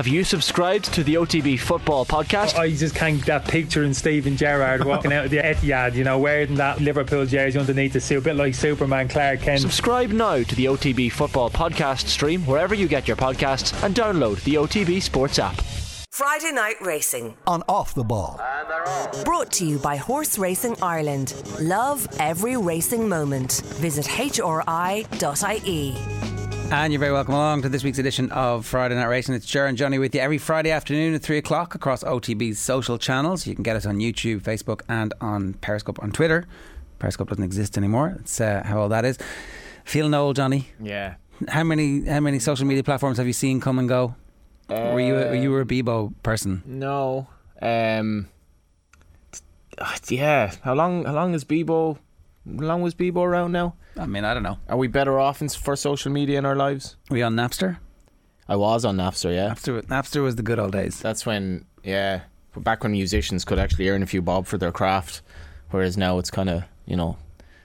Have you subscribed to the OTB Football Podcast? Oh, I just can't that picture in Steven Gerrard walking out of the Etihad, you know, wearing that Liverpool jersey underneath the suit, a bit like Superman Clark Kent. Subscribe now to the OTB Football Podcast stream wherever you get your podcasts and download the OTB Sports app. Friday Night Racing on Off the Ball. Brought to you by Horse Racing Ireland. Love every racing moment. Visit hri.ie. And you're very welcome along to this week's edition of Friday Night Racing. It's Ger and Johnny with you every Friday afternoon at 3 o'clock across OTB's social channels. You can get us on YouTube, Facebook, and on Periscope on Twitter. Periscope doesn't exist anymore. That's uh, how old that is. Feeling old, Johnny? Yeah. How many how many social media platforms have you seen come and go? Uh, were you a, were you a Bebo person? No. Um. Yeah. How long? How long is Bebo? How long was Bebo around now? I mean, I don't know. Are we better off in, for social media in our lives? Were you on Napster? I was on Napster. Yeah. Napster. Napster was the good old days. That's when, yeah, back when musicians could actually earn a few bob for their craft, whereas now it's kind of you know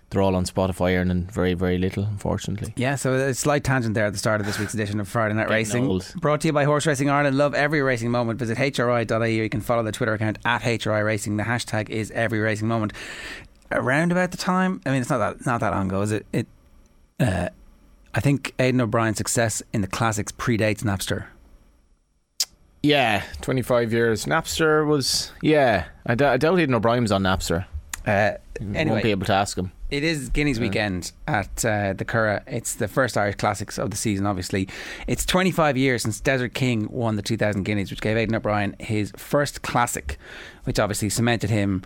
they're all on Spotify earning very, very little, unfortunately. Yeah, so a slight tangent there at the start of this week's edition of Friday Night Racing. old. Brought to you by Horse Racing Ireland. Love every racing moment. Visit hri.ie. You can follow the Twitter account at HRI Racing. The hashtag is every racing moment. Around about the time, I mean, it's not that not that long ago, is it? It, uh, I think Aidan O'Brien's success in the classics predates Napster. Yeah, 25 years. Napster was, yeah. I, d- I doubt Aidan O'Brien was on Napster. Uh, Won't anyway, be able to ask him. It is Guineas weekend at uh, the Curragh. It's the first Irish Classics of the season, obviously. It's 25 years since Desert King won the 2000 Guineas, which gave Aidan O'Brien his first classic, which obviously cemented him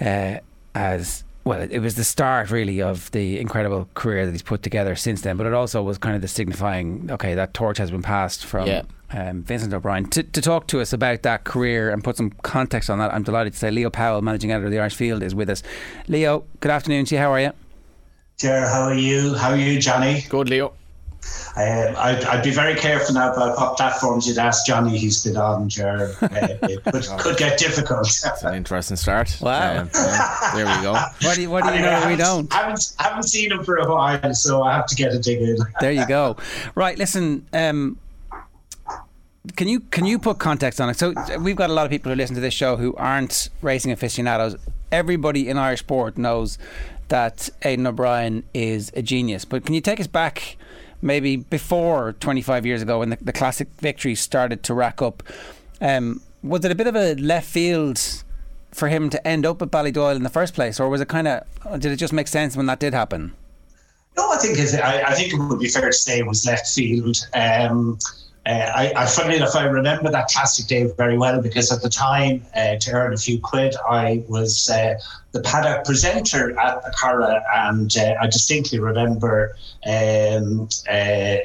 uh, as. Well, it was the start really of the incredible career that he's put together since then, but it also was kind of the signifying, okay, that torch has been passed from Yeah. um, Vincent O'Brien. To, to talk to us about that career and put some context on that, I'm delighted to say Leo Powell, managing editor of the Irish Field, is with us. Leo, good afternoon to you. How are you? Ger, how are you? How are you, Johnny? Good, Leo. Um, I'd, I'd be very careful now about what platforms you'd ask Johnny he's been on, Ger. Uh, it could, could get difficult. It's an interesting start. Wow. Um, yeah, there we go. What do you, what do you I know that we haven't- don't? Haven't, haven't seen him for a while, so I have to get a dig in. There you go. Right, listen. Um, can you can you put context on it? So we've got a lot of people who listen to this show who aren't racing aficionados. Everybody in Irish sport knows that Aidan O'Brien is a genius. But can you take us back, maybe before 25 years ago, when the, the classic victories started to rack up? Um, was it a bit of a left field for him to end up at Ballydoyle in the first place, or was it kind of did it just make sense when that did happen? No, I think it's, I, I think it would be fair to say it was left field. Um, uh, I, I, funnily enough, I remember that classic day very well because at the time, uh, to earn a few quid, I was uh, the paddock presenter at the Curragh, and uh, I distinctly remember um, uh,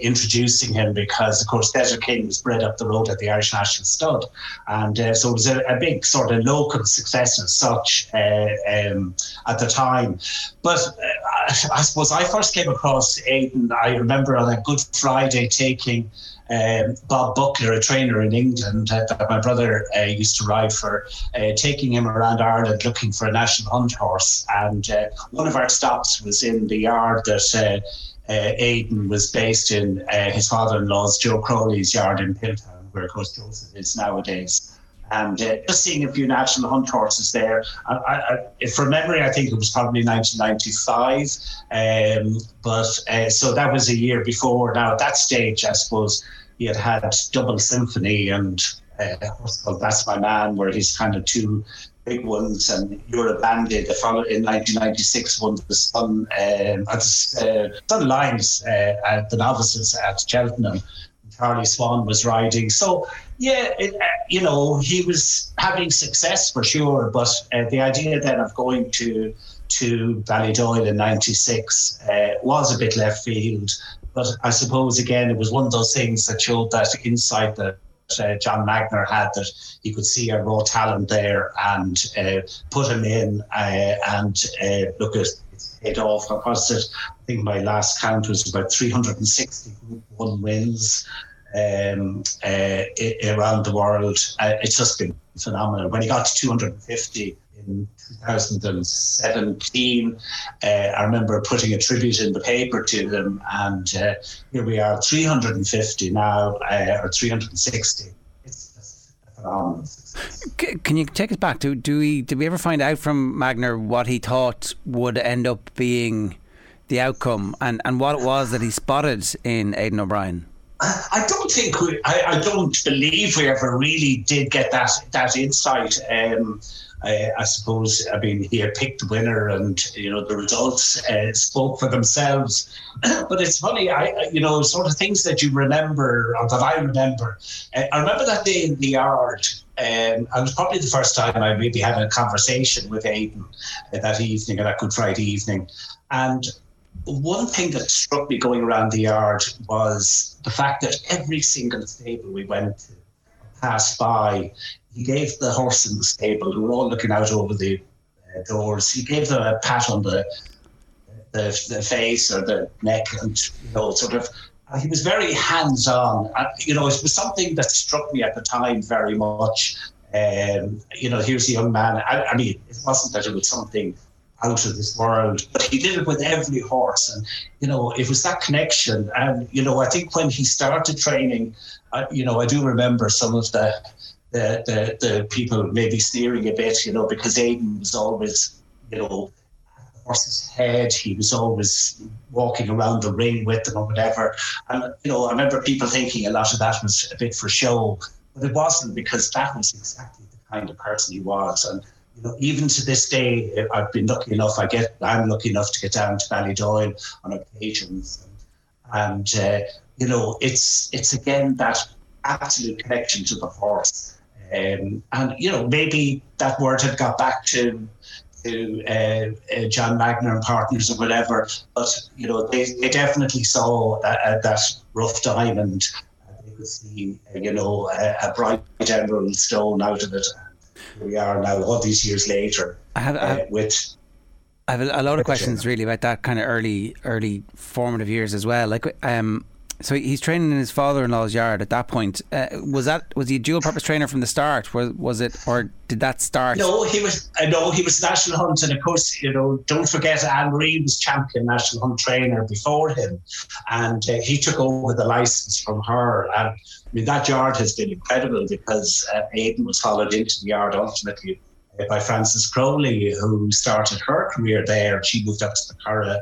introducing him because, of course, Desert King was bred up the road at the Irish National Stud, and uh, so it was a, a big sort of local success as such uh, um, at the time. But uh, I suppose I first came across Aidan. I remember on a Good Friday taking. Um, Bob Buckler, a trainer in England uh, that my brother uh, used to ride for, uh, taking him around Ireland looking for a national hunt horse. And uh, one of our stops was in the yard that uh, uh, Aidan was based in, his father in law's, Joe Crowley's yard in Piltown, where, of course, Joseph is nowadays. And uh, just seeing a few national hunt horses there. I, I, from memory, I think it was probably 1995. Um, but uh, so that was a year before. Now, at that stage, I suppose he had had Double Symphony and uh, called That's My Man, where he's kind of two big ones. And Urubande, the follow in 1996 won the Sun, um, uh, Sun Lines uh, at the novices at Cheltenham. Charlie Swan was riding. So, yeah, it, uh, you know, he was having success for sure. But uh, the idea then of going to to Ballydoyle in '96 uh, was a bit left field. But I suppose again, it was one of those things that showed that insight that. Uh, John Magnier had that he could see a raw talent there and uh, put him in uh, and uh, look at it off. What was? I think my last count was about 360 Group One wins um, uh, around the world. Uh, it's just been phenomenal. When he got to 250 in in 2017. Uh, I remember putting a tribute in the paper to them, and uh, here we are, 350 now, uh, or 360. It's phenomenal. Can you take us back to do we did we ever find out from Magnier what he thought would end up being the outcome and, and what it was that he spotted in Aidan O'Brien? I don't think we, I, I don't believe we ever really did get that that insight. Um, I, I, suppose I mean he had picked the winner, and you know the results uh, spoke for themselves. but it's funny, I you know sort of things that you remember or that I remember. Uh, I remember that day in the yard. Um, it was probably the first time I maybe had a conversation with Aidan uh, that evening, that Good Friday evening, and one thing that struck me going around the yard was the fact that every single stable we went to passed by, he gave the horse in the stable, who were all looking out over the uh, doors, he gave them a pat on the, the, the face or the neck and, you know, sort of uh, he was very hands on. Uh, you know, it was something that struck me at the time very much. Um, you know, here's a young man. I, I, mean, it wasn't that it was something out of this world. But he did it with every horse, and you know it was that connection. And you know, I think when he started training, uh, you know, I do remember some of the the, the the people maybe sneering a bit, you know, because Aidan was always, you know, horse's head. He was always walking around the ring with them or whatever. And you know, I remember people thinking a lot of that was a bit for show, but it wasn't because that was exactly the kind of person he was. And you know, even to this day, I've been lucky enough. I get, I'm lucky enough to get down to Ballydoyle on occasions, and, and uh, you know, it's it's again that absolute connection to the horse, um, and you know, maybe that word had got back to to uh, uh, John Magnier and partners or whatever, but you know, they, they definitely saw that, that rough diamond. They could see, you know, a, a bright emerald stone out of it we are now all these years later. I have, I have, uh, with I have a, a lot of questions really about that kind of early early formative years as well. Like um, so he's training in his father-in-law's yard at that point. Uh, was that was he a dual-purpose trainer from the start? Was was it, or did that start? No, he was. Uh, no, he was national hunt, and of course, you know, don't forget Anne Reid was champion national hunt trainer before him, and uh, he took over the license from her. And I mean, that yard has been incredible because uh, Aidan was followed into the yard ultimately uh, by Frances Crowley, who started her career there. She moved up to the Curragh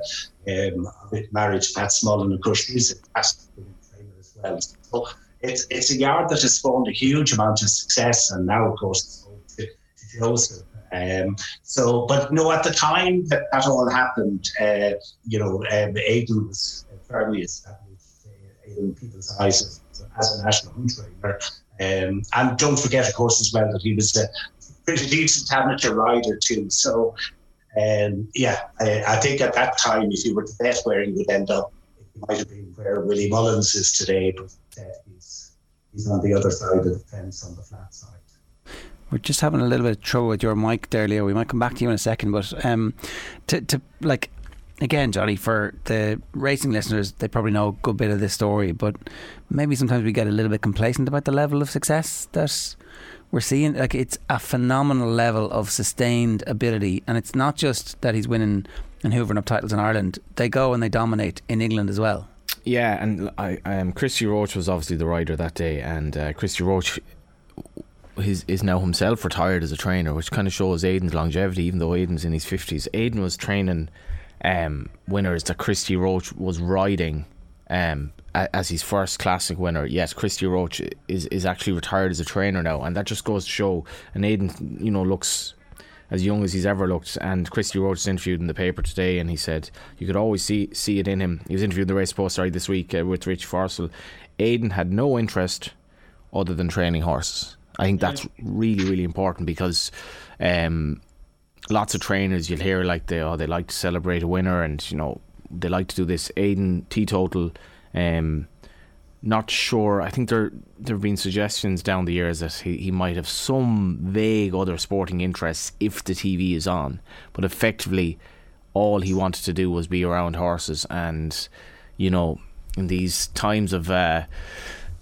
um, marriage, Pat and of course, he's a fantastic trainer as well. So it's, it's a yard that has spawned a huge amount of success, and now, of course, to, to Joseph. Um, so, but no, at the time that that all happened, uh, you know, um, Aidan was firmly established uh, in people's eyes as, a national trainer. Um, and don't forget, of course, as well that he was a pretty decent amateur rider too. So um, yeah, I, I, think at that time, if you were to bet where he would end up, it might have been where Willie Mullins is today, but uh, he's, he's on the other side of the fence on the flat side. We're just having a little bit of trouble with your mic there, Leo. We might come back to you in a second, but um, to, to like again, Johnny, for the racing listeners, they probably know a good bit of this story, but maybe sometimes we get a little bit complacent about the level of success that we're seeing like it's a phenomenal level of sustained ability, and it's not just that he's winning and hoovering up titles in Ireland. They go and they dominate in England as well. Yeah, and I, um, Christy Roche was obviously the rider that day, and uh, Christy Roche is, is now himself retired as a trainer, which kind of shows Aidan's longevity, even though Aidan's in his 50s. Aidan was training um, winners that Christy Roche was riding um, as his first classic winner. Yes, Christy Roche is is actually retired as a trainer now, and that just goes to show. And Aidan, you know, looks as young as he's ever looked. And Christy Roche was interviewed in the paper today, and he said you could always see see it in him. He was interviewed in the race post sorry this week uh, with Rich Forristal. Aidan had no interest other than training horses. I think that's really really important because. Um, lots of trainers you'll hear like they oh they like to celebrate a winner and you know they like to do this Aidan teetotal um, not sure. I think there there have been suggestions down the years that he, he might have some vague other sporting interests if the TV is on, but effectively, all he wanted to do was be around horses, and you know, in these times of uh,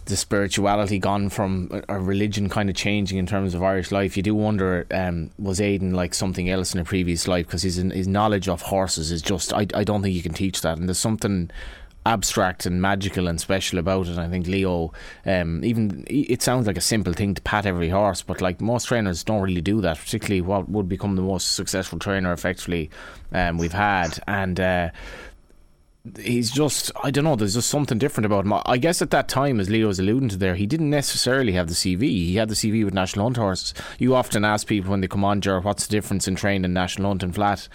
the spirituality gone from a, religion kind of changing in terms of Irish life. You do wonder, um, was Aidan like something else in a previous life? Because his his knowledge of horses is just, I, I don't think you can teach that. And there's something abstract and magical and special about it. I think Leo, um, even it sounds like a simple thing to pat every horse, but like most trainers don't really do that. Particularly what would become the most successful trainer, effectively, um, we've had, and. Uh, he's just I don't know. There's just something different about him. I guess at that time, as Leo was alluding to there, he didn't necessarily have the CV. He had the CV with National Hunt horses. You often ask people when they come on, Ger, what's the difference in training National Hunt and flat?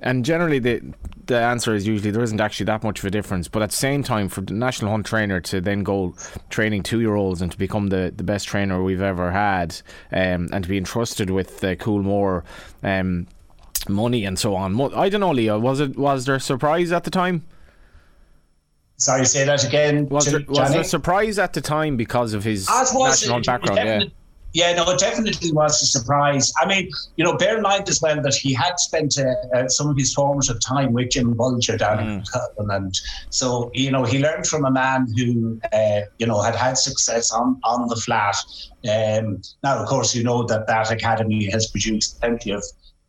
And generally, the the answer is usually there isn't actually that much of a difference. But at the same time, for the national hunt trainer to then go training two year olds and to become the, the best trainer we've ever had, um, and to be entrusted with uh, Coolmore um, money and so on. I don't know, Leo. Was it was there a surprise at the time? Sorry, say that again. Was, there, was there surprise at the time because of his national background? Yeah. Yeah, no, it definitely was a surprise. I mean, you know, bear in mind as well that he had spent uh, uh, some of his formative time with Jim Bolger down mm. in Scotland, and so you know he learned from a man who uh, you know had had success on on the flat. Um, now, of course, you know that that academy has produced plenty of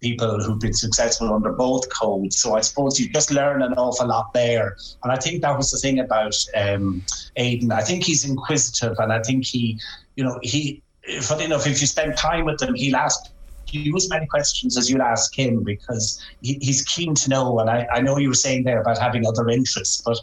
people who've been successful under both codes. So I suppose you just learn an awful lot there. And I think that was the thing about um, Aidan. I think he's inquisitive, and I think he, you know, he funny enough, if you spend time with him, he'll ask you as many questions as you'll ask him because he, he's keen to know. And I, I know you were saying there about having other interests, but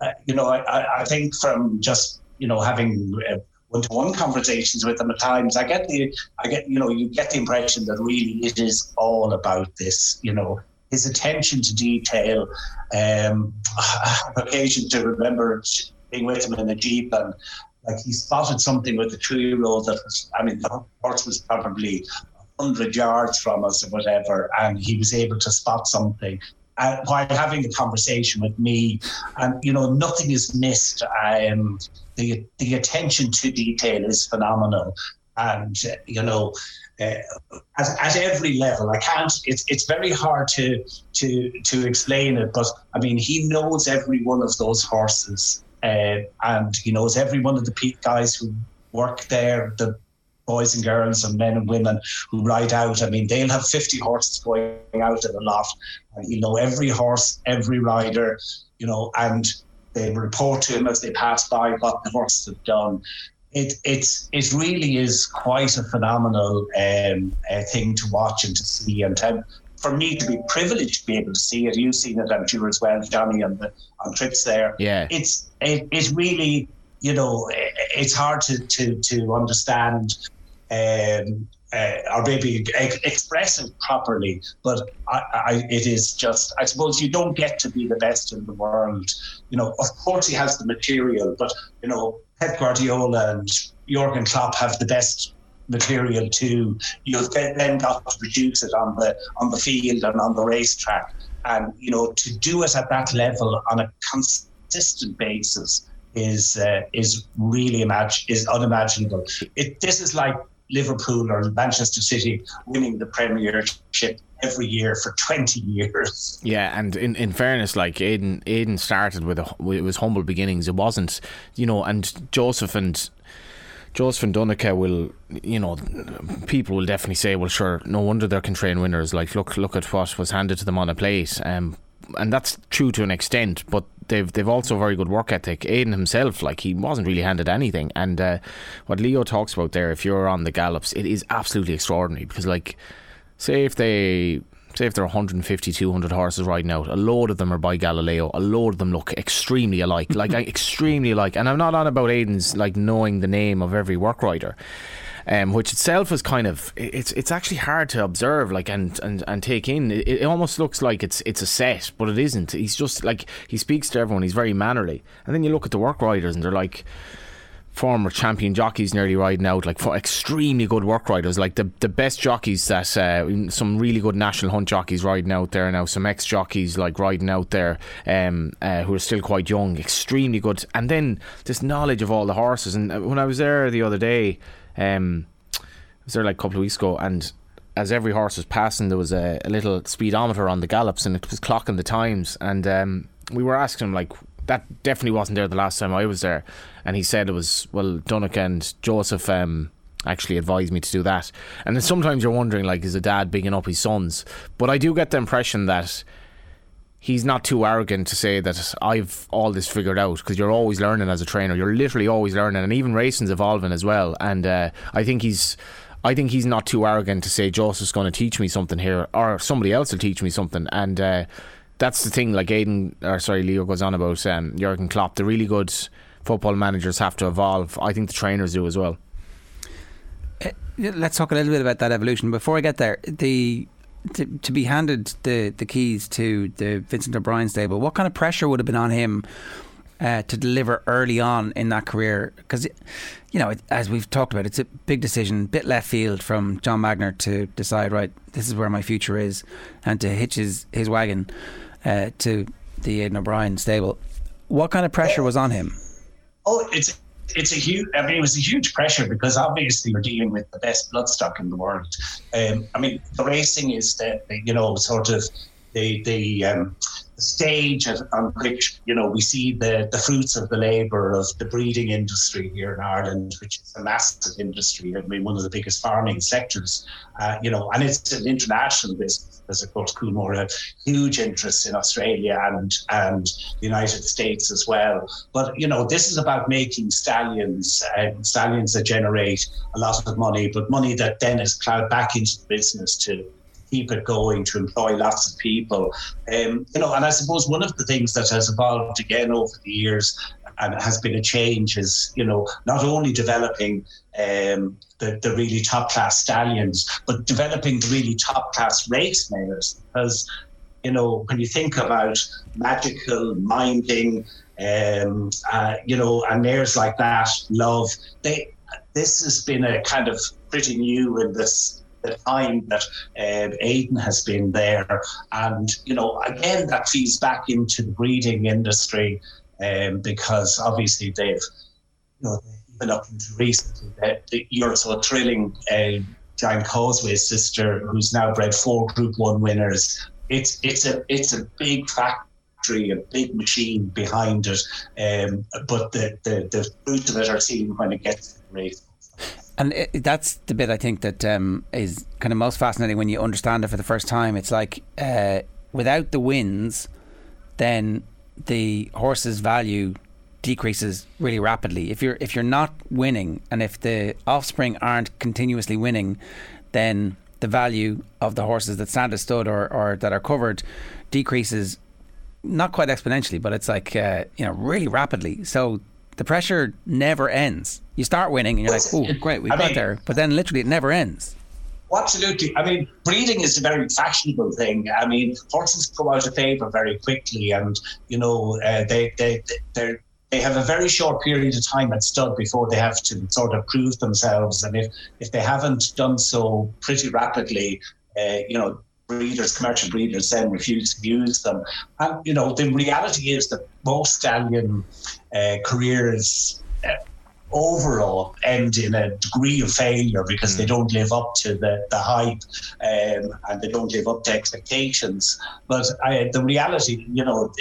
uh, you know, I, I think from just you know having one to one conversations with him at times, I get the I get you know you get the impression that really it is all about this. You know, his attention to detail. Um, occasion to remember being with him in the jeep and like he spotted something with the two-year-old that was, I mean, the horse was probably hundred yards from us or whatever, and he was able to spot something. Uh, while having a conversation with me, and you know nothing is missed. Um, the the attention to detail is phenomenal, and uh, you know uh, at, at every level. I can't. It's it's very hard to to to explain it, but I mean he knows every one of those horses uh, and he knows every one of the guys who work there, the boys and girls and men and women who ride out. I mean, they'll have 50 horses going out in a lot, and he'll know every horse, every rider, you know, and they report to him as they pass by what the horses have done. It it's it really is quite a phenomenal um, uh, thing to watch and to see and to for me to be privileged to be able to see it, you've seen it, I'm sure as well, Johnny, on the on trips there. Yeah, it's it, it's really you know it's hard to to to understand. Um, uh, or maybe express it properly. But I, I, it is just, I suppose you don't get to be the best in the world. You know, of course he has the material, but you know, Pep Guardiola and Jurgen Klopp have the best material too. You've then got to produce it on the on the field and on the racetrack, and you know to do it at that level on a consistent basis is uh, is really imag- is unimaginable. It, this is like Liverpool or Manchester City winning the Premiership every year for 20 years. Yeah, and in, in fairness, like Aiden, Aidan started with a, it was humble beginnings. It wasn't, you know, and Joseph and Joseph and Donnacha will, you know, people will definitely say, well, sure, no wonder they're train winners. Like, look, look at what was handed to them on a plate. Um, and that's true to an extent, but they've they've also very good work ethic. Aidan himself, like he wasn't really handed anything, and uh, what Leo talks about there, if you're on the gallops, it is absolutely extraordinary because, like, say if they say if there are 150, 200 horses riding out, a load of them are by Galileo. A load of them look extremely alike, like extremely alike. And I'm not on about Aidan's like knowing the name of every work rider. Um, which itself is kind of it's it's actually hard to observe like and and, and take in. It, it, almost looks like it's it's a set but it isn't. He's just like he speaks to everyone. He's very mannerly. And then you look at the work riders and they're like former champion jockeys nearly riding out, like for extremely good work riders, like the the best jockeys that uh, some really good national hunt jockeys riding out there now, some ex jockeys like riding out there, um, uh, who are still quite young, extremely good, and then this knowledge of all the horses. And uh, when I was there the other day, um, was there like a couple of weeks ago, and as every horse was passing, there was a, a little speedometer on the gallops, and it was clocking the times, and um, we were asking him like that definitely wasn't there the last time I was there. And he said it was well, Donnacha and Joseph um, actually advised me to do that. And then sometimes you're wondering, like, is a dad bigging up his sons? But I do get the impression that he's not too arrogant to say that I've all this figured out because you're always learning as a trainer. You're literally always learning, and even racing's evolving as well. And uh, I think he's. I think he's not too arrogant to say Joseph's going to teach me something here, or somebody else will teach me something. And uh, that's the thing. Like Aidan, or sorry, Leo goes on about um, Jurgen Klopp. The really good football managers have to evolve. I think the trainers do as well. Uh, let's talk a little bit about that evolution. Before I get there, the to, to be handed the, the keys to the Vincent O'Brien stable, what kind of pressure would have been on him uh, to deliver early on in that career? Because, you know, it, as we've talked about, it's a big decision, bit left field from John Magnier to decide, right, this is where my future is, and to hitch his, his wagon uh, to the Aidan O'Brien stable. What kind of pressure was on him? Oh, it's it's a huge. I mean, it was a huge pressure because obviously you're dealing with the best bloodstock in the world. Um, I mean, the racing is the, you know sort of the the um, stage on which you know we see the the fruits of the labour of the breeding industry here in Ireland, which is a massive industry. I mean, one of the biggest farming sectors. Uh, you know, and it's an international business. There's of course Coolmore a huge interest in Australia and and the United States as well. But you know, this is about making stallions uh, stallions that generate a lot of money, but money that then is plowed back into the business to keep it going, to employ lots of people. Um, you know, and I suppose one of the things that has evolved again over the years and has been a change is, you know, not only developing um, the, the really top class stallions, but developing the really top class race mares. Because, you know, when you think about magical, minding, um, uh, you know, and mares like that, love, they, this has been a kind of pretty new in this the time that uh, Aidan has been there. And, you know, again, that feeds back into the breeding industry um, because obviously they've, you know, been up into recently that You'resothrilling. Uh, Giant Causeways sister, who's now bred four Group One winners. It's it's a it's a big factory, a big machine behind it. Um, but the, the the of it are seen when it gets to the race. And it, that's the bit I think that um, is kind of most fascinating when you understand it for the first time. It's like uh, without the wins, then the horse's value decreases really rapidly. If you're if you're not winning, and if the offspring aren't continuously winning, then the value of the horses that stand as stud or, or that are covered decreases not quite exponentially, but it's like uh, you know really rapidly. So the pressure never ends. You start winning and you're like, oh, great, we got mean, there. But then literally it never ends. Absolutely. I mean, breeding is a very fashionable thing. I mean, horses go out of favour very quickly, and you know uh, they they they they have a very short period of time at stud before they have to sort of prove themselves. And if if they haven't done so pretty rapidly, uh, you know, breeders, commercial breeders, then refuse to use them. And you know, the reality is that most stallion uh, careers uh, overall end in a degree of failure because mm. they don't live up to the, the hype um, and they don't live up to expectations. But I, the reality, you know,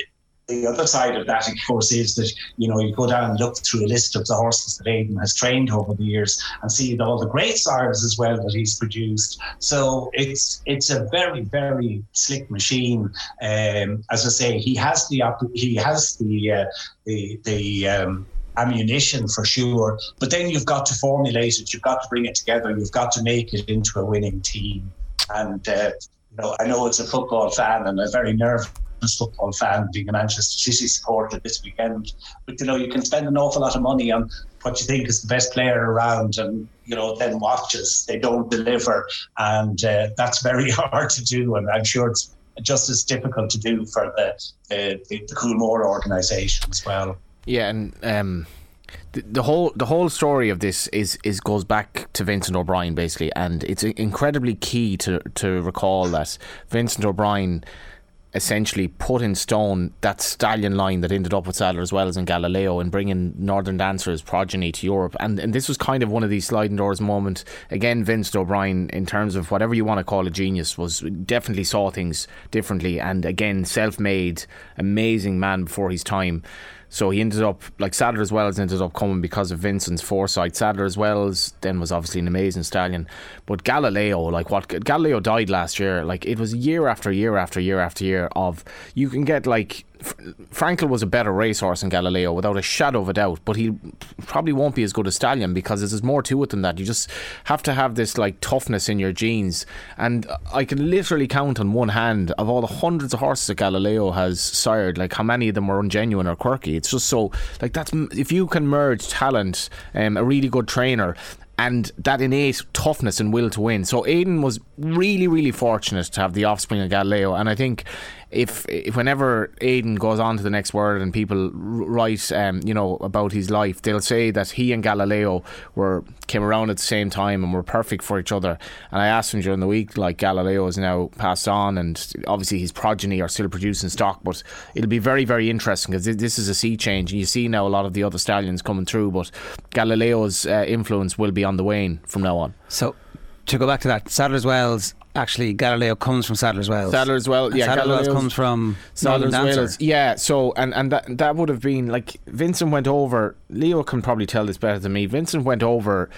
the other side of that, of course, is that you know you go down and look through a list of the horses that Aidan has trained over the years and see all the great sires as well that he's produced. So it's it's a very very slick machine. Um, as I say, he has the he has the uh, the the um, ammunition for sure. But then you've got to formulate it. You've got to bring it together. You've got to make it into a winning team. And uh, you know, I know it's a football fan and a very nervous football fan, being a Manchester City supporter this weekend. But you know, you can spend an awful lot of money on what you think is the best player around, and you know, then watches they don't deliver, and uh, that's very hard to do. And I'm sure it's just as difficult to do for the the, the, the Coolmore organisation as well. Yeah, and. Um the, the whole the whole story of this is is goes back to Vincent O'Brien basically, and it's incredibly key to to recall that Vincent O'Brien essentially put in stone that stallion line that ended up with Sadler's Wells as in Galileo and bringing Northern Dancers progeny to Europe. And and this was kind of one of these sliding doors moment. Again, Vince O'Brien, in terms of whatever you want to call a genius, was definitely saw things differently. And again, self made, amazing man before his time. So he ended up like Sadler's Wells as ended up coming because of Vincent's foresight. Sadler's Wells as then was obviously an amazing stallion. But Galileo, like what Galileo died last year, like it was year after year after year after year of you can get like Frankel was a better racehorse than Galileo without a shadow of a doubt, but he probably won't be as good as Stallion because there's more to it than that. You just have to have this like toughness in your genes, and I can literally count on one hand of all the hundreds of horses that Galileo has sired, like how many of them were ungenuine or quirky. It's just so like that's if you can merge talent, um, a really good trainer, and that innate toughness and will to win. So Aidan was really, really fortunate to have the offspring of Galileo, and I think if, if whenever Aidan goes on to the next word and people write, um, you know, about his life, they'll say that he and Galileo were came around at the same time and were perfect for each other. And I asked him during the week, like Galileo is now passed on, and obviously his progeny are still producing stock, but it'll be very, very interesting because this is a sea change, and you see now a lot of the other stallions coming through, but Galileo's uh, influence will be on the wane from now on. So to go back to that, Sadler's Wells actually Galileo comes from Sadler's Wells. Sadler's Wells, yeah. Sadler's Wells comes from Sadler's Wells, yeah. So and and that that would have been like Vincent went over. Leo can probably tell this better than me. Vincent went over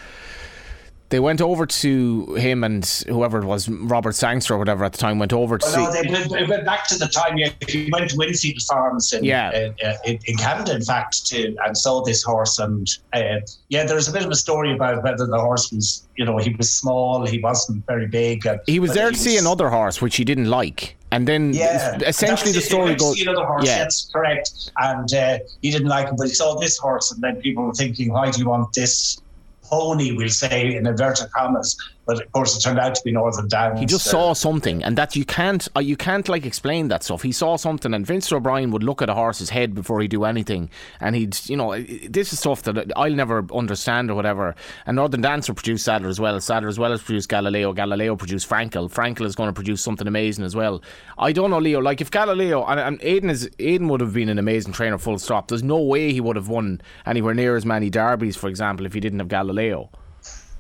they went over to him and whoever it was, Robert Sangster or whatever at the time, went over to well, see. No, they, went back to the time yeah, he went to Winfield Farms in, yeah. Uh, in, in, Canada, in fact, to and saw this horse. And uh, yeah, there's a bit of a story about whether the horse was, you know, he was small, he wasn't very big. And, he was there to see another horse, which he didn't like. And then yeah, essentially the story goes. Another horse, yeah. that's correct. And uh, he didn't like him, but he saw this horse, and then people were thinking, why do you want this pony, we'll say in inverted commas, but of course it turned out to be Northern Dancer. He just saw something, and that you can't uh, you can't like explain that stuff. He saw something, and Vince O'Brien would look at a horse's head before he do anything, and he'd you know this is stuff that I'll never understand or whatever. And Northern Dancer produced Sadler's Wells. Sadler as well as produced Galileo. Galileo produced Frankel. Frankel is going to produce something amazing as well. I don't know Leo. Like if Galileo and, and Aidan is Aidan would have been an amazing trainer, full stop. There's no way he would have won anywhere near as many derbies, for example, if he didn't have Galileo.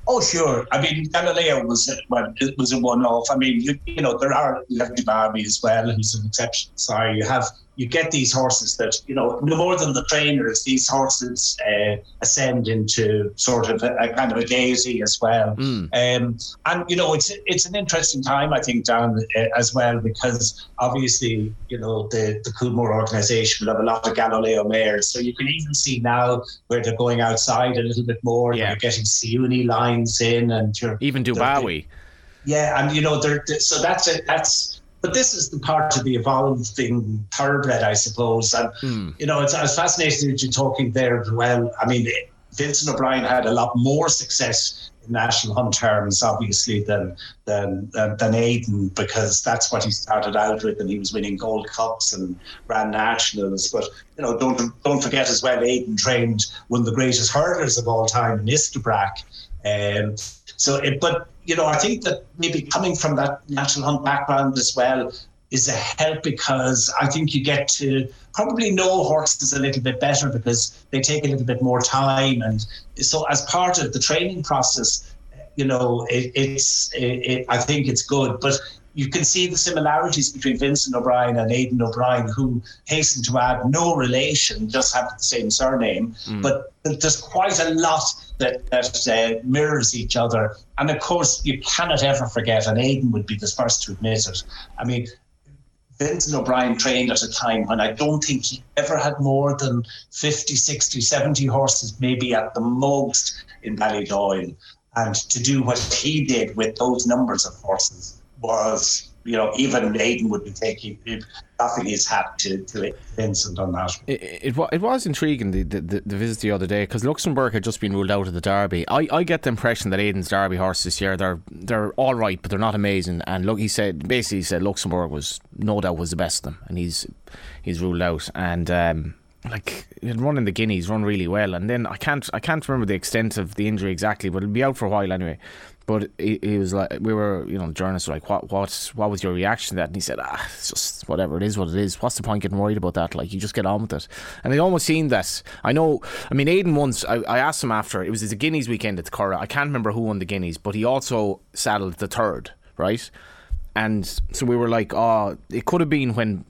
Oh, sure. I mean, Galileo was well, it was a one-off. I mean, you, you know, there are Lefty Barbie as well, who's an exception. Sorry, you have you get these horses that you know no more than the trainers these horses uh, ascend into sort of a, a, kind of a daisy as well mm. um, and you know it's it's an interesting time I think down uh, as well because obviously you know the the Coolmore organization will have a lot of Galileo mares so you can even see now where they're going outside a little bit more yeah. you're getting Siyouni lines in and you're even Dubawi yeah and you know they're, so that's it that's but this is the part of the evolving thoroughbred, I suppose. And, mm. you know, it's, it's fascinating that you're talking there as well. I mean, Vincent O'Brien had a lot more success in national hunt terms, obviously, than than than, than Aidan, because that's what he started out with, and he was winning Gold Cups and Grand Nationals. But you know, don't don't forget as well, Aidan trained one of the greatest hurdlers of all time in Istabraq. Um, so, it, but you know, I think that maybe coming from that national hunt background as well is a help because I think you get to probably know horses a little bit better because they take a little bit more time. And so, as part of the training process, you know, it, it's, it, it, I think it's good. But you can see the similarities between Vincent O'Brien and Aidan O'Brien, who hasten to add no relation, just have the same surname. Mm. But there's quite a lot that, that uh, mirrors each other. And of course, you cannot ever forget, and Aidan would be the first to admit it. I mean, Vincent O'Brien trained at a time when I don't think he ever had more than 50, 60, 70 horses, maybe at the most in Ballydoyle. And to do what he did with those numbers of horses was, you know, even Aidan would be taking doffing his hat to, to Vincent on that. It, it, it was intriguing the, the, the visit the other day because Luxembourg had just been ruled out of the Derby. I, I get the impression that Aidan's Derby horse this year they're they're all right, but they're not amazing. And look, he said basically he said Luxembourg was no doubt was the best of them, and he's he's ruled out. And um, like he'd run in the Guineas, run really well, and then I can't I can't remember the extent of the injury exactly, but it'll be out for a while anyway. But he, was like, we were, you know, journalists were like, what, what, what was your reaction to that? And he said, ah, it's just whatever. It is what it is. What's the point getting worried about that? Like, you just get on with it. And it almost seemed that. I know. I mean, Aidan once. I, I asked him after. It was his Guineas weekend at the Curragh. I can't remember who won the Guineas, but he also saddled the third, right? And so we were like, oh, it could have been when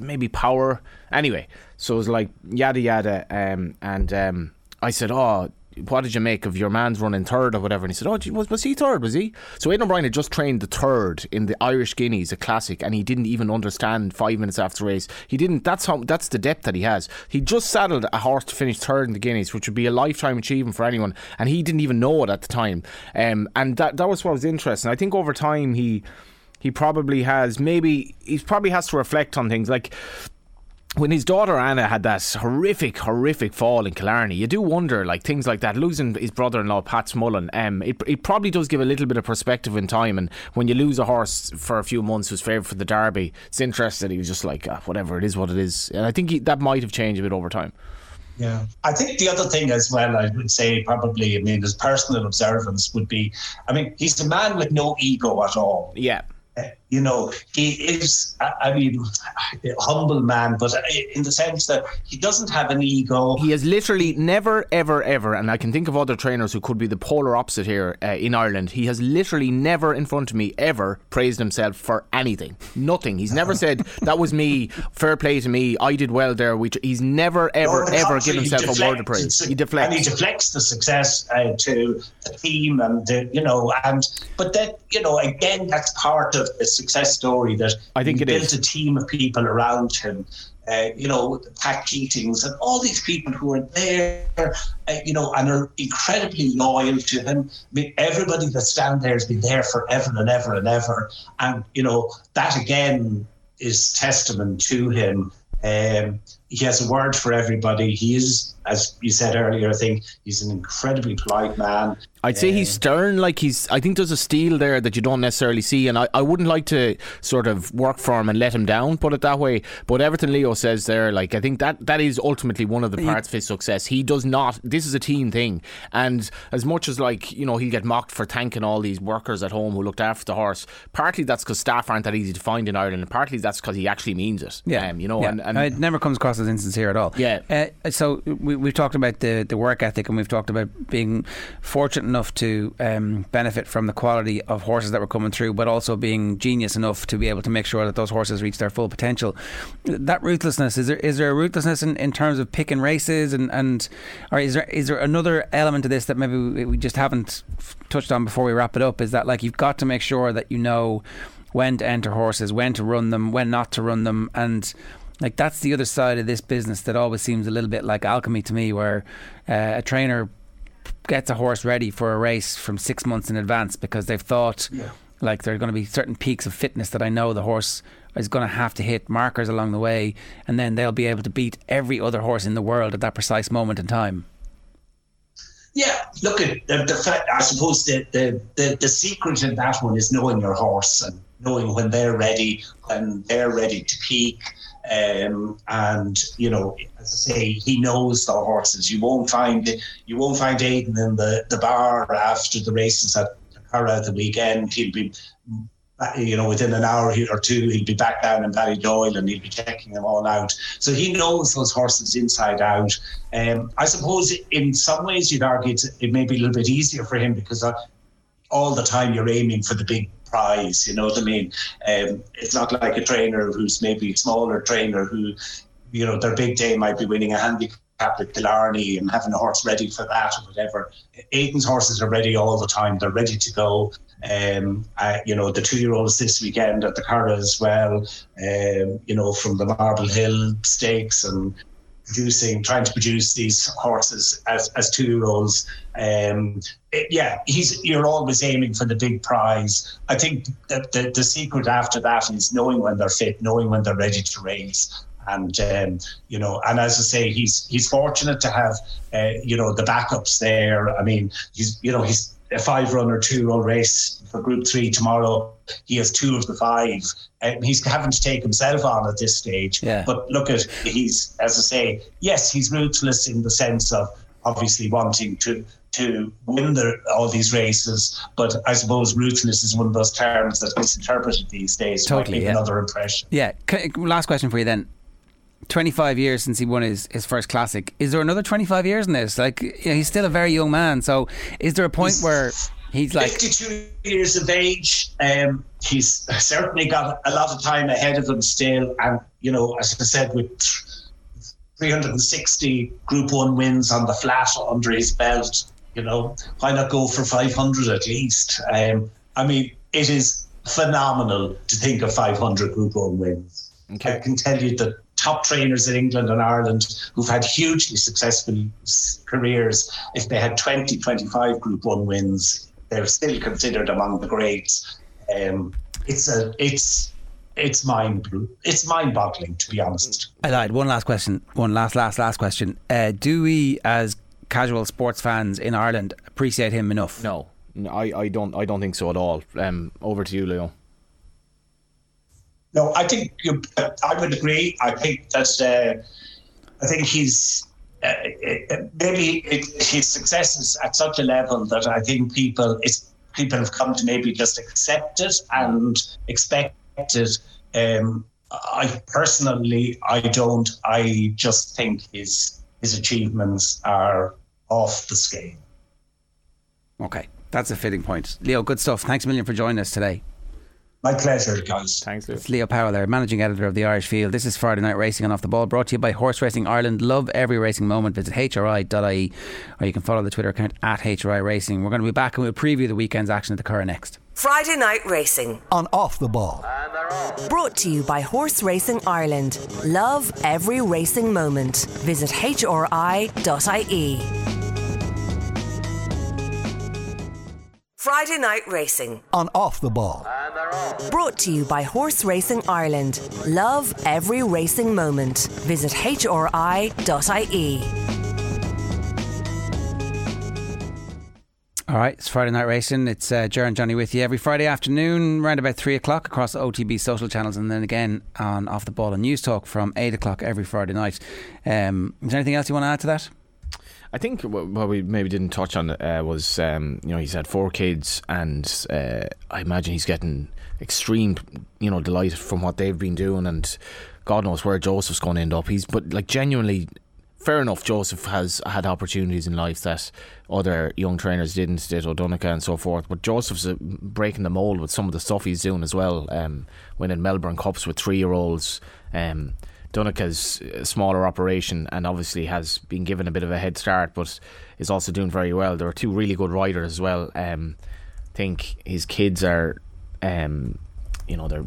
maybe power. Anyway, so it was like yada yada, um, and um, I said, oh what did you make of your man's running third or whatever? And he said, oh, was, was he third? Was he? So Aidan O'Brien had just trained the third in the Irish Guineas, a classic, and he didn't even understand five minutes after the race. He didn't. That's how. That's the depth that he has. He just saddled a horse to finish third in the Guineas, which would be a lifetime achievement for anyone, and he didn't even know it at the time. Um, and that that was what was interesting. I think over time he he probably has maybe he probably has to reflect on things like when his daughter Anna had that horrific, horrific fall in Killarney, you do wonder, like things like that. Losing his brother-in-law, Pat Smullen, um, it, it probably does give a little bit of perspective in time. And when you lose a horse for a few months who's favourite for the Derby, it's interesting. He was just like, ah, whatever, it is what it is. And I think he, that might have changed a bit over time. Yeah, I think the other thing as well, I would say probably, I mean, his personal observance would be, I mean, he's a man with no ego at all. Yeah you know, he is, I mean, a humble man, but in the sense that he doesn't have an ego. He has literally never, ever, ever, and I can think of other trainers who could be the polar opposite here uh, in Ireland. He has literally never in front of me ever praised himself for anything. Nothing. He's never said, that was me, fair play to me, I did well there. He's never, ever, no, ever given himself deflects, a word of praise. He deflects. And he deflects the success uh, to the team, and, the, you know, and, but then, you know, again, that's part of the success story that I think he it built is. a team of people around him. Uh, you know, Pat Keatings and all these people who are there, uh, you know, and are incredibly loyal to him. I mean, everybody that's stand there has been there forever and ever and ever. And, you know, that again is testament to him. Um, he has a word for everybody. He is, as you said earlier, I think he's an incredibly polite man. I'd say he's stern, like he's. I think there's a steel there that you don't necessarily see, and I, I wouldn't like to sort of work for him and let him down, put it that way. But everything Leo says there, like I think that that is ultimately one of the parts of his success. He does not. This is a team thing, and as much as like you know he'll get mocked for thanking all these workers at home who looked after the horse. Partly that's because staff aren't that easy to find in Ireland, and partly that's because he actually means it. Yeah, um, you know, yeah. and, and it never comes across as insincere at all. Yeah. Uh, so we, we've talked about the the work ethic, and we've talked about being fortunate enough to. Um, benefit from the quality of horses that were coming through, but also being genius enough to be able to make sure that those horses reach their full potential. That ruthlessness is there is there a ruthlessness in, in terms of picking races and and or is there is there another element to this that maybe we just haven't touched on before we wrap it up? Is that like you've got to make sure that you know when to enter horses, when to run them, when not to run them, and like that's the other side of this business that always seems a little bit like alchemy to me, where uh, a trainer gets a horse ready for a race from six months in advance because they've thought yeah. like there are going to be certain peaks of fitness that I know the horse is going to have to hit markers along the way, and then they'll be able to beat every other horse in the world at that precise moment in time. Yeah, look at the, the I suppose the, the, the the secret in that one is knowing your horse and knowing when they're ready, when they're ready to peak, um, and you know, as I say, he knows the horses. You won't find you won't find Aidan in the, the bar after the races at Curragh the weekend. He'll be, you know, within an hour or two, he'll be back down in Ballydoyle and he'll be checking them all out. So he knows those horses inside out. Um, I suppose in some ways you'd argue it may be a little bit easier for him because uh, all the time you're aiming for the big prize. You know what I mean? Um, it's not like a trainer who's maybe smaller trainer who, you know, their big day might be winning a handicap at Killarney and having a horse ready for that or whatever. Aidan's horses are ready all the time. They're ready to go. Um, you know, the two-year-olds this weekend at the Curragh as well. Um, you know, from the Marble Hill Stakes and producing, trying to produce these horses as, as two year olds. Um, yeah, he's you're always aiming for the big prize. I think that the, the secret after that is knowing when they're fit, knowing when they're ready to race. And um, you know, and as I say, he's he's fortunate to have uh, you know the backups there. I mean, he's you know he's a five runner two roll race for Group Three tomorrow. He has two of the five. Um, he's having to take himself on at this stage. Yeah. But look at he's as I say, yes, he's ruthless in the sense of obviously wanting to to win the, all these races. But I suppose ruthless is one of those terms that's misinterpreted these days. Totally, yeah. Another impression. Yeah. Last question for you then. 25 years since he won his, his first classic. Is there another 25 years in this? Like, you know, he's still a very young man. So, is there a point He's where he's like, 52 years of age. Um, he's certainly got a lot of time ahead of him still. And, you know, as I said, with 360 Group 1 wins on the flat under his belt, you know, why not go for 500 at least? Um, I mean, it is phenomenal to think of 500 Group 1 wins. I can tell you that top trainers in England and Ireland who've had hugely successful careers, if they had 20, 25 Group 1 wins, they're still considered among the greats. Um, it's a, it's, it's mind, it's mind-boggling to be honest. I lied. One last question. One last, last, last question. Uh, do we, as casual sports fans in Ireland, appreciate him enough? No, no, I, I don't I don't think so at all. Um, over to you, Leo. No, I think you, I would agree. I think that uh, I think he's uh, uh, maybe it, his success is at such a level that I think people it's people have come to maybe just accept it and expect it. Um, I personally, I don't. I just think his his achievements are off the scale. Okay. That's a fitting point. Leo, good stuff. Thanks a million for joining us today. My pleasure, guys. Thanks, Leo. It's Leo Powell there, managing editor of the Irish Field. This is Friday Night Racing and Off the Ball, brought to you by Horse Racing Ireland. Love every racing moment. Visit hri.ie or you can follow the Twitter account at HRI Racing. We're going to be back and we'll preview the weekend's action at the Curragh next. Friday Night Racing. on Off the Ball. Brought to you by Horse Racing Ireland. Love every racing moment. Visit hri.ie. Friday Night Racing. On Off the Ball. Brought to you by Horse Racing Ireland. Love every racing moment. Visit hri.ie. All right, it's Friday Night Racing. It's uh, Jer and Johnny with you every Friday afternoon, around about 3 o'clock across OTB social channels, and then again on Off the Ball and Newstalk from 8 o'clock every Friday night. Um, is there anything else you want to add to that? I think what what we maybe didn't touch on uh, was um, you know he's had four kids and uh, I imagine he's getting extreme you know delight from what they've been doing and God knows where Joseph's going to end up. He's but like genuinely fair enough. Joseph has had opportunities in life that other young trainers didn't, did O'Donica and so forth. But Joseph's uh, breaking the mold with some of the stuff he's doing as well. Um, winning Melbourne Cups with three year olds. Um, Donnacha's a smaller operation and obviously has been given a bit of a head start, but is also doing very well. There are two really good riders as well. Um, I think his kids are, um, you know, they're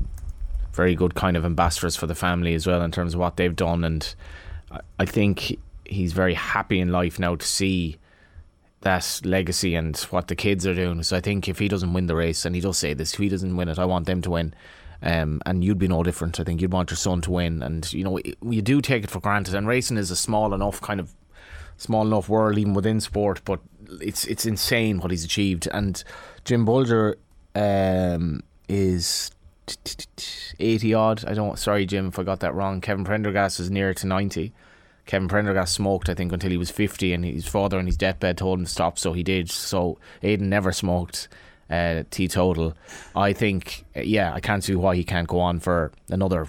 very good kind of ambassadors for the family as well in terms of what they've done. And I think he's very happy in life now to see that legacy and what the kids are doing. So I think if he doesn't win the race, and he does say this, if he doesn't win it, I want them to win. Um, and you'd be no different. I think you'd want your son to win, and you know you do take it for granted. And racing is a small enough kind of small enough world even within sport, but it's it's insane what he's achieved. And Jim Bolger um, is eighty odd. I don't. Sorry, Jim, if I got that wrong. Kevin Prendergast is near to ninety. Kevin Prendergast smoked, I think, until he was 50, and his father on his deathbed told him to stop, so he did. So Aidan never smoked uh, teetotal. I think, uh, yeah, I can't see why he can't go on for another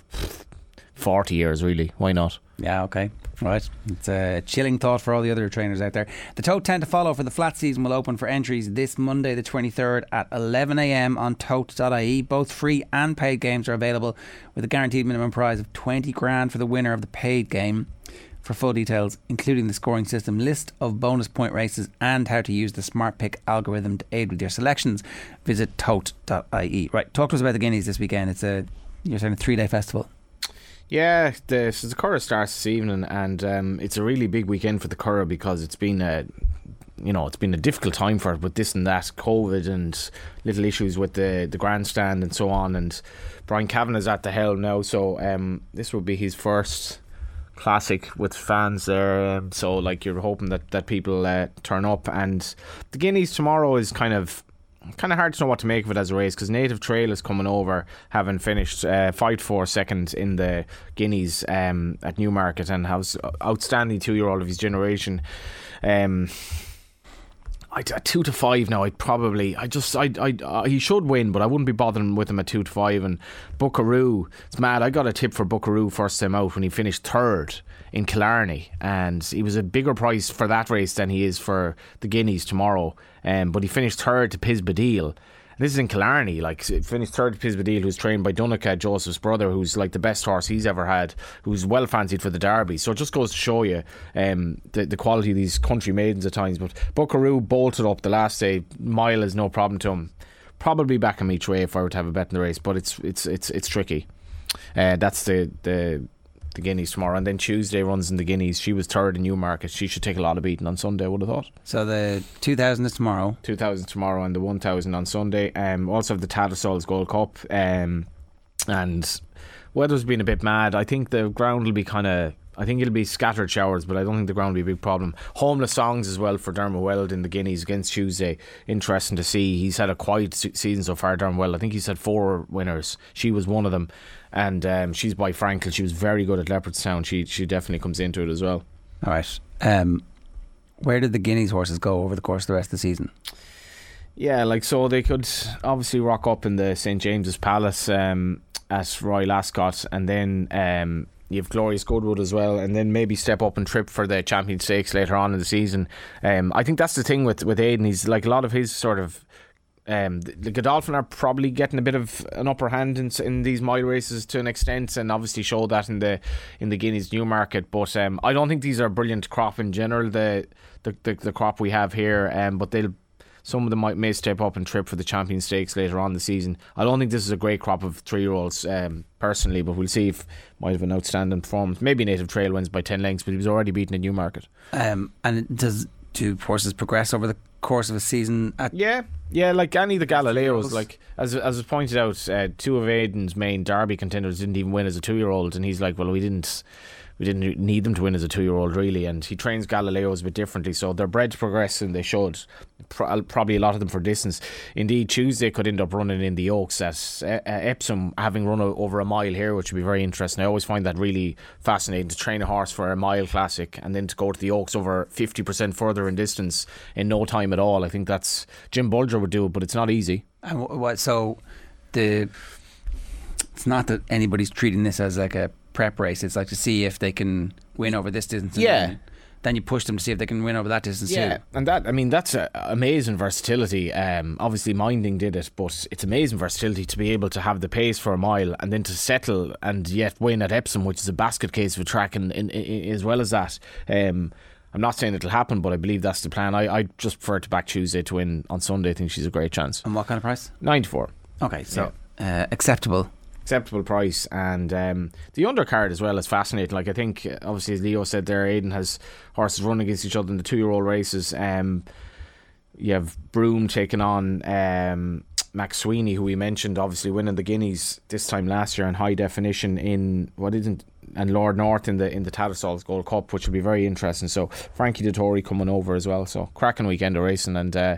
40 years, really. Why not? Yeah, okay. Right. It's a chilling thought for all the other trainers out there. The Tote 10 to follow for the flat season will open for entries this Monday, the 23rd at 11am on tote.ie. Both free and paid games are available with a guaranteed minimum prize of 20 grand for the winner of the paid game. For full details, including the scoring system, list of bonus point races, and how to use the Smart Pick algorithm to aid with your selections, visit tote.ie. Right, talk to us about the Guineas this weekend. It's a you're saying a three day festival. Yeah, the, so the Curragh starts this evening, and um, it's a really big weekend for the Curragh because it's been a you know, it's been a difficult time for it with this and that, COVID and little issues with the, the grandstand and so on. And Brian Kavanagh's at the helm now, so um, this will be his first classic with fans there. Um, so, like, you're hoping that, that people uh, turn up. And the Guineas tomorrow is kind of kind of hard to know what to make of it as a race because Native Trail is coming over, having finished uh, for second in the Guineas um, at Newmarket and has outstanding two year old of his generation. Um, I, at two to five now, I'd probably, I just, I, I, uh, he should win, but I wouldn't be bothering with him at two to five. And Buckaroo, it's mad. I got a tip for Buckaroo first time out when he finished third in Killarney, and he was a bigger price for that race than he is for the Guineas tomorrow. Um, but he finished third to Piz Badile. This is in Killarney, like finished third to Piz Badile, who's trained by Donnacha, Joseph's brother, who's like the best horse he's ever had, who's well fancied for the Derby. So it just goes to show you um, the, the quality of these country maidens at times. But Buckaroo bolted up the last day, mile is no problem to him. Probably back him each way if I were to have a bet in the race, but it's it's it's it's tricky. Uh, that's the the the Guineas tomorrow, and then Tuesday runs in the Guineas. She was third in Newmarket. She should take a lot of beating on Sunday. I would have thought. So the 2000 is tomorrow. 2000 tomorrow and the 1000 on Sunday. Um, also have the Tattersalls Gold Cup. Um, and weather's been a bit mad. I think the ground will be kind of. I think it'll be scattered showers, but I don't think the ground will be a big problem. Homeless songs as well for Dermot Weld in the Guineas against Tuesday. Interesting to see. He's had a quiet season so far, Dermot Weld. I think he's had four winners. She was one of them and um, she's by Frankel. She was very good at Leopardstown. She she definitely comes into it as well. All right. Um, where did the Guineas horses go over the course of the rest of the season? Yeah, like so they could obviously rock up in the St James's Palace um, at Royal Ascot, and then um, you have Glorious Goodwood as well, and then maybe step up and trip for the Champion Stakes later on in the season. Um, I think that's the thing with with Aidan. He's like a lot of his sort of um, the, Godolphin are probably getting a bit of an upper hand in, in these mile races to an extent, and obviously show that in the in the Guineas Newmarket. But um, I don't think these are brilliant crop in general. The the, the, the crop we have here, um, but they'll some of them might may step up and trip for the Champion Stakes later on the season. I don't think this is a great crop of three year olds um, personally, but we'll see if might have an outstanding performance. Maybe Native Trail wins by ten lengths, but he was already beaten in Newmarket. Um, and does do horses progress over the course of a season? yeah, yeah, like any of the Galileos, like as as was pointed out, uh, two of Aidan's main Derby contenders didn't even win as a two year old, and he's like, well, we didn't we didn't need them to win as a two year old, really. And he trains Galileos a bit differently, so they're bred to progress and they should. Pro- probably a lot of them for distance. Indeed, Tuesday could end up running in the Oaks at uh, Epsom, having run over a mile here, which would be very interesting. I always find that really fascinating to train a horse for a mile classic and then to go to the Oaks over 50% further in distance in no time at all. I think that's Jim Bolger would do it, but it's not easy. And what so the it's not that anybody's treating this as like a prep race. It's like to see if they can win over this distance. Yeah. Then, then, you push them to see if they can win over that distance yeah, too. and that I mean that's a, amazing versatility. Um, obviously Minding did it, but it's amazing versatility to be able to have the pace for a mile and then to settle and yet win at Epsom, which is a basket case of a track, and as well as that. Um, I'm not saying it'll happen, but I believe that's the plan. I, I just prefer to back Tuesday to win on Sunday. I think she's a great chance. And what kind of price? 94. Okay, so yeah. uh, acceptable acceptable price. And um, the undercard as well is fascinating. Like I think, obviously, as Leo said there, Aidan has horses running against each other in the two-year-old races. Um, you have Broome taking on um, Mac Swiney, who we mentioned, obviously winning the Guineas this time last year in high definition in what isn't and Lord North in the in the Tattersalls Gold Cup, which will be very interesting. So Frankie Dettori coming over as well. So cracking weekend of racing and. Uh,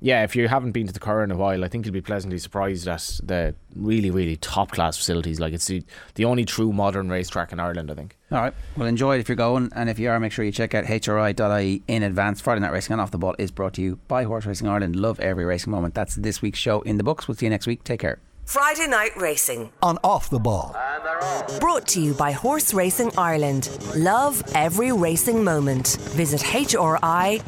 yeah, if you haven't been to the Curragh in a while, I think you'll be pleasantly surprised at the really, really top class facilities. Like it's the, the only true modern racetrack in Ireland, I think. All right. Well, enjoy it if you're going. And if you are, make sure you check out hri.ie in advance. Friday Night Racing and Off the Ball is brought to you by Horse Racing Ireland. Love every racing moment. That's this week's show in the books. We'll see you next week. Take care. Friday Night Racing on Off the Ball. Brought to you by Horse Racing Ireland. Love every racing moment. Visit hri.ie.